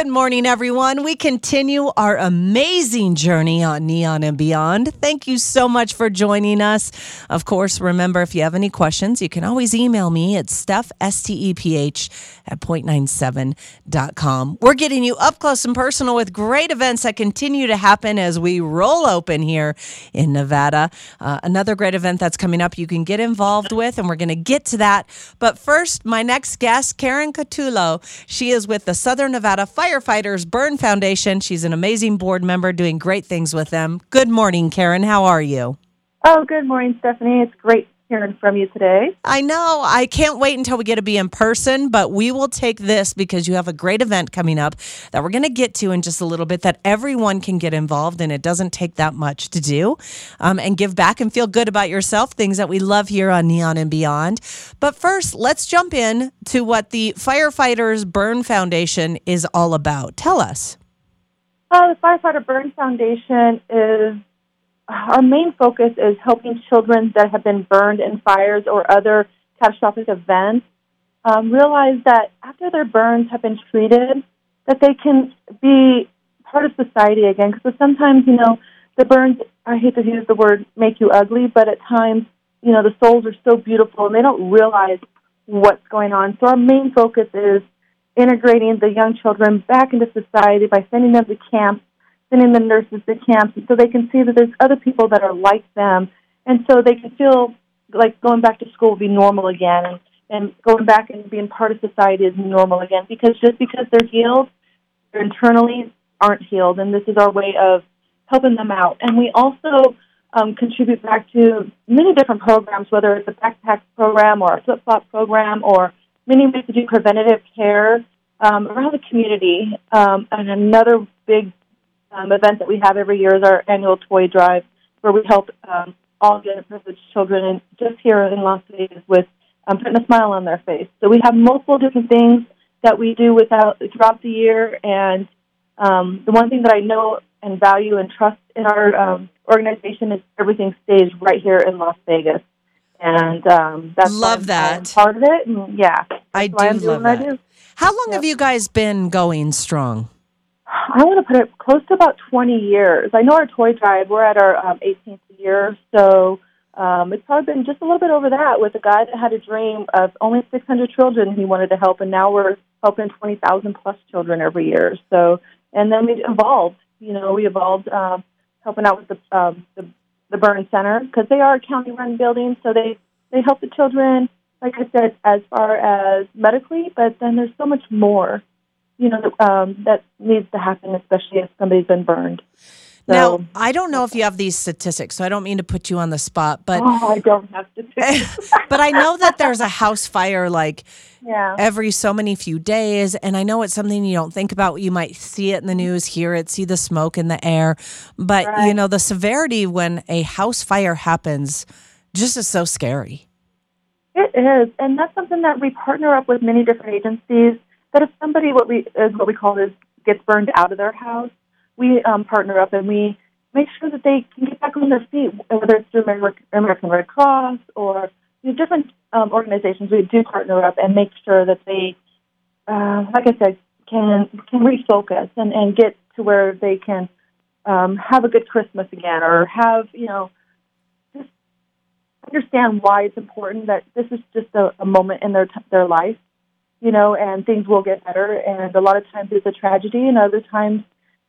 Good morning, everyone. We continue our amazing journey on Neon and Beyond. Thank you so much for joining us. Of course, remember if you have any questions, you can always email me at Steph, S T E P H, at point97.com. We're getting you up close and personal with great events that continue to happen as we roll open here in Nevada. Uh, another great event that's coming up you can get involved with, and we're going to get to that. But first, my next guest, Karen Catullo, she is with the Southern Nevada Firefighters Burn Foundation. She's an amazing board member doing great things with them. Good morning, Karen. How are you? Oh, good morning, Stephanie. It's great hearing from you today. I know. I can't wait until we get to be in person, but we will take this because you have a great event coming up that we're going to get to in just a little bit that everyone can get involved in. It doesn't take that much to do um, and give back and feel good about yourself, things that we love here on Neon and Beyond. But first, let's jump in to what the Firefighters Burn Foundation is all about. Tell us. Uh, the Firefighter Burn Foundation is our main focus is helping children that have been burned in fires or other catastrophic events um, realize that after their burns have been treated, that they can be part of society again. Because sometimes, you know, the burns, I hate to use the word make you ugly, but at times, you know, the souls are so beautiful and they don't realize what's going on. So our main focus is integrating the young children back into society by sending them to camps sending the nurses to camps And so they can see that there's other people that are like them, and so they can feel like going back to school will be normal again, and, and going back and being part of society is normal again. Because just because they're healed, they're internally aren't healed, and this is our way of helping them out. And we also um, contribute back to many different programs, whether it's a backpack program or a flip flop program or many ways to do preventative care um, around the community. Um, and another big um, event that we have every year is our annual toy drive, where we help um, all underprivileged children and just here in Las Vegas with um, putting a smile on their face. So we have multiple different things that we do without throughout the year, and um, the one thing that I know and value and trust in our um, organization is everything stays right here in Las Vegas. And um, that's love that part of it. And yeah, I do love that. Do. How long yep. have you guys been going strong? I want to put it close to about 20 years. I know our toy drive, we're at our um, 18th year, so um, it's probably been just a little bit over that with a guy that had a dream of only 600 children he wanted to help, and now we're helping 20,000 plus children every year. So, and then we evolved. You know, we evolved um, helping out with the um, the, the Burn Center because they are a county-run building, so they they help the children. Like I said, as far as medically, but then there's so much more you know, um, that needs to happen, especially if somebody's been burned. So, now, I don't know if you have these statistics, so I don't mean to put you on the spot, but oh, I don't have statistics. but I know that there's a house fire like yeah. every so many few days, and I know it's something you don't think about. You might see it in the news, hear it, see the smoke in the air, but right. you know the severity when a house fire happens just is so scary. It is, and that's something that we partner up with many different agencies that if somebody what we is what we call is gets burned out of their house, we um, partner up and we make sure that they can get back on their feet, whether it's through American Red Cross or you know, different um, organizations. We do partner up and make sure that they, uh, like I said, can can refocus and, and get to where they can um, have a good Christmas again, or have you know just understand why it's important that this is just a, a moment in their their life you know, and things will get better. And a lot of times it's a tragedy, and other times,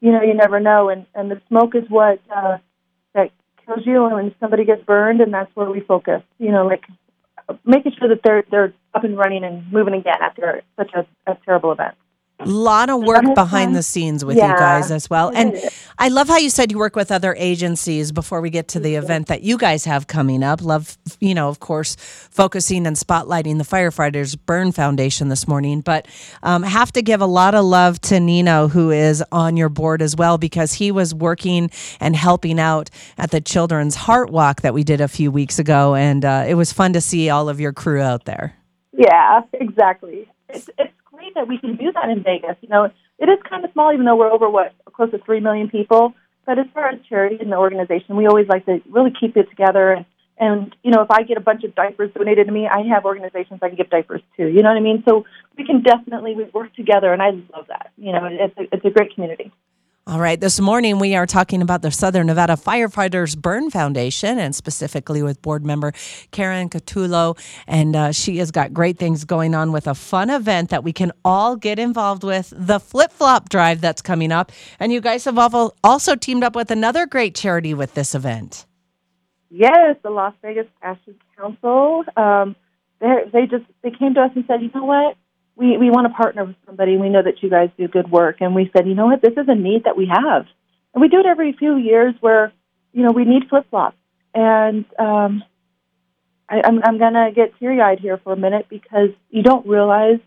you know, you never know. And and the smoke is what uh, that kills you, and when somebody gets burned, and that's where we focus. You know, like making sure that they're they're up and running and moving again after such a, a terrible event. A lot of work behind the scenes with yeah, you guys as well. And I love how you said you work with other agencies before we get to the event that you guys have coming up. Love, you know, of course, focusing and spotlighting the Firefighters Burn Foundation this morning. But um, have to give a lot of love to Nino, who is on your board as well, because he was working and helping out at the Children's Heart Walk that we did a few weeks ago. And uh, it was fun to see all of your crew out there. Yeah, exactly. It's, it's great that we can do that in Vegas. You know, it is kind of small, even though we're over what close to three million people. But as far as charity and the organization, we always like to really keep it together and, And you know, if I get a bunch of diapers donated to me, I have organizations I can give diapers to. You know what I mean? So we can definitely we work together, and I love that. You know, it's a, it's a great community. All right. This morning, we are talking about the Southern Nevada Firefighters Burn Foundation and specifically with board member Karen Catullo. And uh, she has got great things going on with a fun event that we can all get involved with the flip flop drive that's coming up. And you guys have also teamed up with another great charity with this event. Yes, the Las Vegas Fashion Council. Um, they just they came to us and said, you know what? We, we want to partner with somebody. We know that you guys do good work. And we said, you know what, this is a need that we have. And we do it every few years where, you know, we need flip flops. And um, I, I'm, I'm going to get teary eyed here for a minute because you don't realize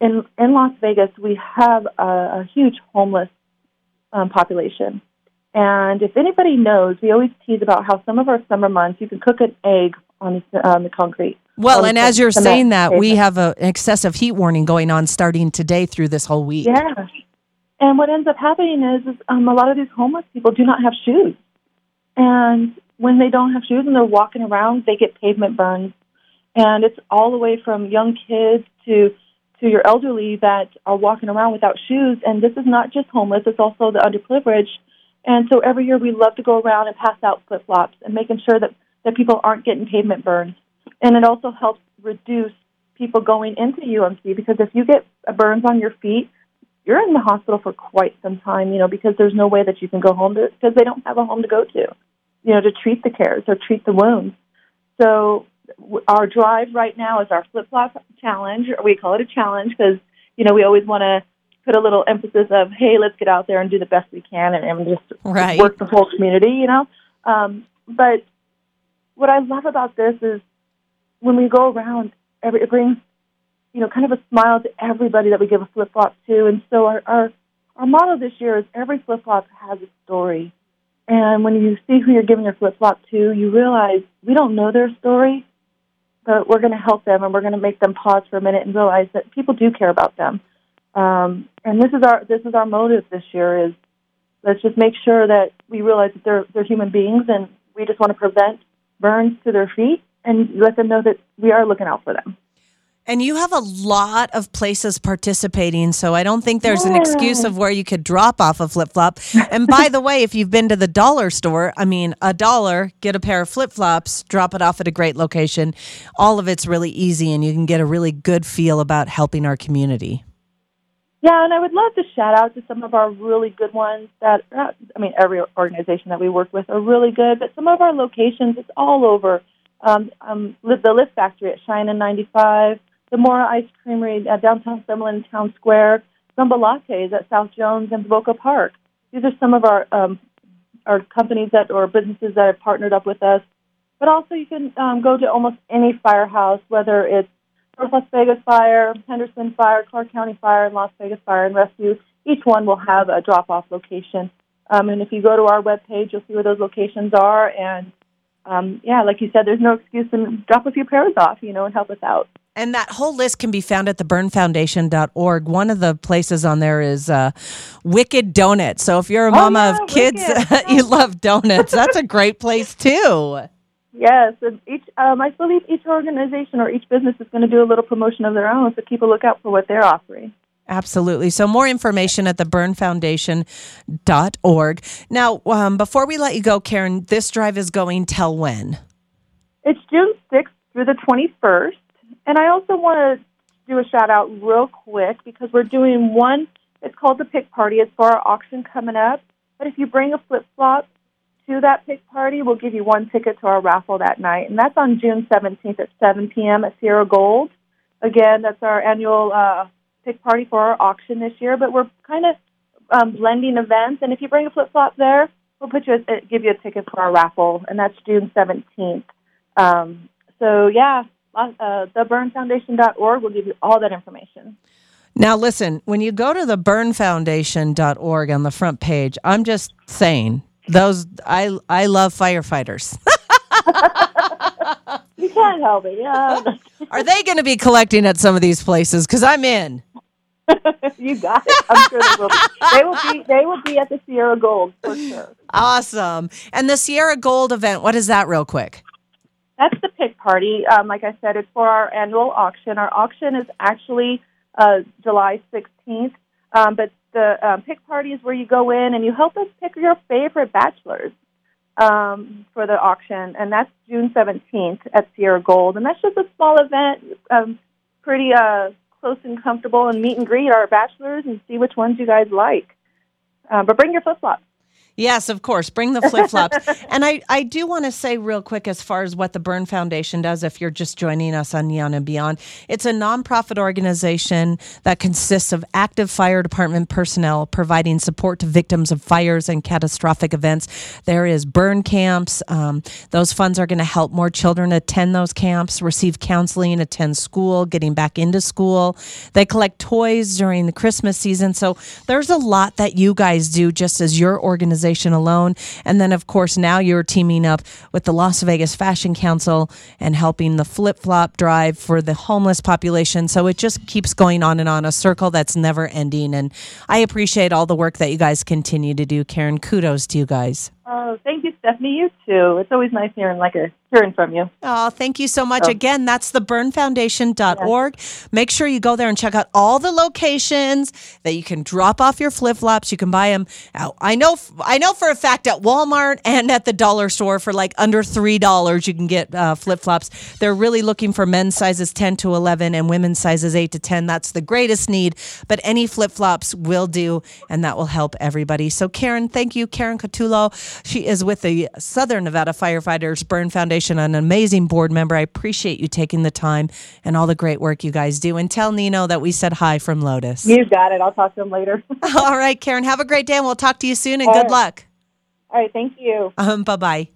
in, in Las Vegas we have a, a huge homeless um, population. And if anybody knows, we always tease about how some of our summer months you can cook an egg on the, on the concrete well, and as you're saying that, we have a, an excessive heat warning going on starting today through this whole week. Yeah. And what ends up happening is, is um, a lot of these homeless people do not have shoes. And when they don't have shoes and they're walking around, they get pavement burns. And it's all the way from young kids to to your elderly that are walking around without shoes. And this is not just homeless; it's also the underprivileged. And so every year we love to go around and pass out flip flops and making sure that that people aren't getting pavement burns. And it also helps reduce people going into UMC because if you get burns on your feet, you're in the hospital for quite some time, you know, because there's no way that you can go home to, because they don't have a home to go to, you know, to treat the cares or treat the wounds. So our drive right now is our flip flop challenge. Or we call it a challenge because you know we always want to put a little emphasis of hey, let's get out there and do the best we can and, and just right. work the whole community, you know. Um, but what I love about this is when we go around, every, it brings, you know, kind of a smile to everybody that we give a flip flop to. And so our, our, our motto this year is every flip flop has a story. And when you see who you're giving your flip flop to, you realize we don't know their story, but we're going to help them and we're going to make them pause for a minute and realize that people do care about them. Um, and this is our this is our motive this year is let's just make sure that we realize that they're they're human beings and we just want to prevent burns to their feet and let them know that we are looking out for them. And you have a lot of places participating, so I don't think there's yeah. an excuse of where you could drop off a flip flop. And by the way, if you've been to the dollar store, I mean, a dollar, get a pair of flip flops, drop it off at a great location. All of it's really easy, and you can get a really good feel about helping our community. Yeah, and I would love to shout out to some of our really good ones that, uh, I mean, every organization that we work with are really good, but some of our locations, it's all over um, um, the Lift Factory at Cheyenne and 95, the Mora Ice Creamery at downtown Summerlin Town Square, Sambalatte's at South Jones and Boca Park. These are some of our um, our companies that or businesses that have partnered up with us. But also, you can um, go to almost any firehouse, whether it's North Las Vegas Fire, Henderson Fire, Clark County Fire, and Las Vegas Fire and Rescue. Each one will have a drop-off location. Um, and if you go to our webpage, you'll see where those locations are, and um, yeah, like you said, there's no excuse and drop a few pairs off, you know, and help us out. And that whole list can be found at theburnfoundation.org. One of the places on there is uh, Wicked Donuts. So if you're a mama oh, yeah, of kids, you love donuts. That's a great place too. Yes, and each um, I believe each organization or each business is going to do a little promotion of their own, so keep a lookout for what they're offering. Absolutely. So, more information at theburnfoundation.org. Now, um, before we let you go, Karen, this drive is going till when? It's June 6th through the 21st. And I also want to do a shout out real quick because we're doing one, it's called the Pick Party. It's for our auction coming up. But if you bring a flip flop to that pick party, we'll give you one ticket to our raffle that night. And that's on June 17th at 7 p.m. at Sierra Gold. Again, that's our annual uh, pick party for our auction this year, but we're kind of um, blending events. And if you bring a flip flop there, we'll put you a, give you a ticket for our raffle, and that's June seventeenth. Um, so yeah, uh, theburnfoundation.org will give you all that information. Now, listen, when you go to the burnfoundation.org on the front page, I'm just saying those I I love firefighters. you can't help it. Yeah. Are they going to be collecting at some of these places? Because I'm in. you got it. I'm sure they will. Be. They will be. They will be at the Sierra Gold for sure. Awesome. And the Sierra Gold event. What is that, real quick? That's the pick party. Um, like I said, it's for our annual auction. Our auction is actually uh, July 16th, um, but the um, pick party is where you go in and you help us pick your favorite bachelors um, for the auction, and that's June 17th at Sierra Gold. And that's just a small event, um, pretty uh, close and comfortable, and meet and greet our bachelors and see which ones you guys like. Um, but bring your flip flops. Yes, of course. Bring the flip flops. and I, I do want to say real quick as far as what the Burn Foundation does, if you're just joining us on Neon and Beyond, it's a nonprofit organization that consists of active fire department personnel providing support to victims of fires and catastrophic events. There is burn camps. Um, those funds are going to help more children attend those camps, receive counseling, attend school, getting back into school. They collect toys during the Christmas season. So there's a lot that you guys do just as your organization alone. And then, of course, now you're teaming up with the Las Vegas Fashion Council and helping the flip flop drive for the homeless population. So it just keeps going on and on, a circle that's never ending. And I appreciate all the work that you guys continue to do. Karen, kudos to you guys. Oh, thank you, Stephanie. You too. It's always nice hearing like a hearing from you. Oh, thank you so much. Oh. Again, that's the burnfoundation.org. Yes. Make sure you go there and check out all the locations that you can drop off your flip-flops. You can buy them. Out. I know I know for a fact at Walmart and at the dollar store for like under $3 you can get uh, flip-flops. They're really looking for men's sizes 10 to 11 and women's sizes 8 to 10. That's the greatest need, but any flip-flops will do and that will help everybody. So Karen, thank you Karen Catullo. She is with the Southern Nevada Firefighters Burn Foundation, an amazing board member. I appreciate you taking the time and all the great work you guys do. And tell Nino that we said hi from Lotus. You got it. I'll talk to him later. all right, Karen. Have a great day, and we'll talk to you soon. And all good right. luck. All right. Thank you. Um, bye bye.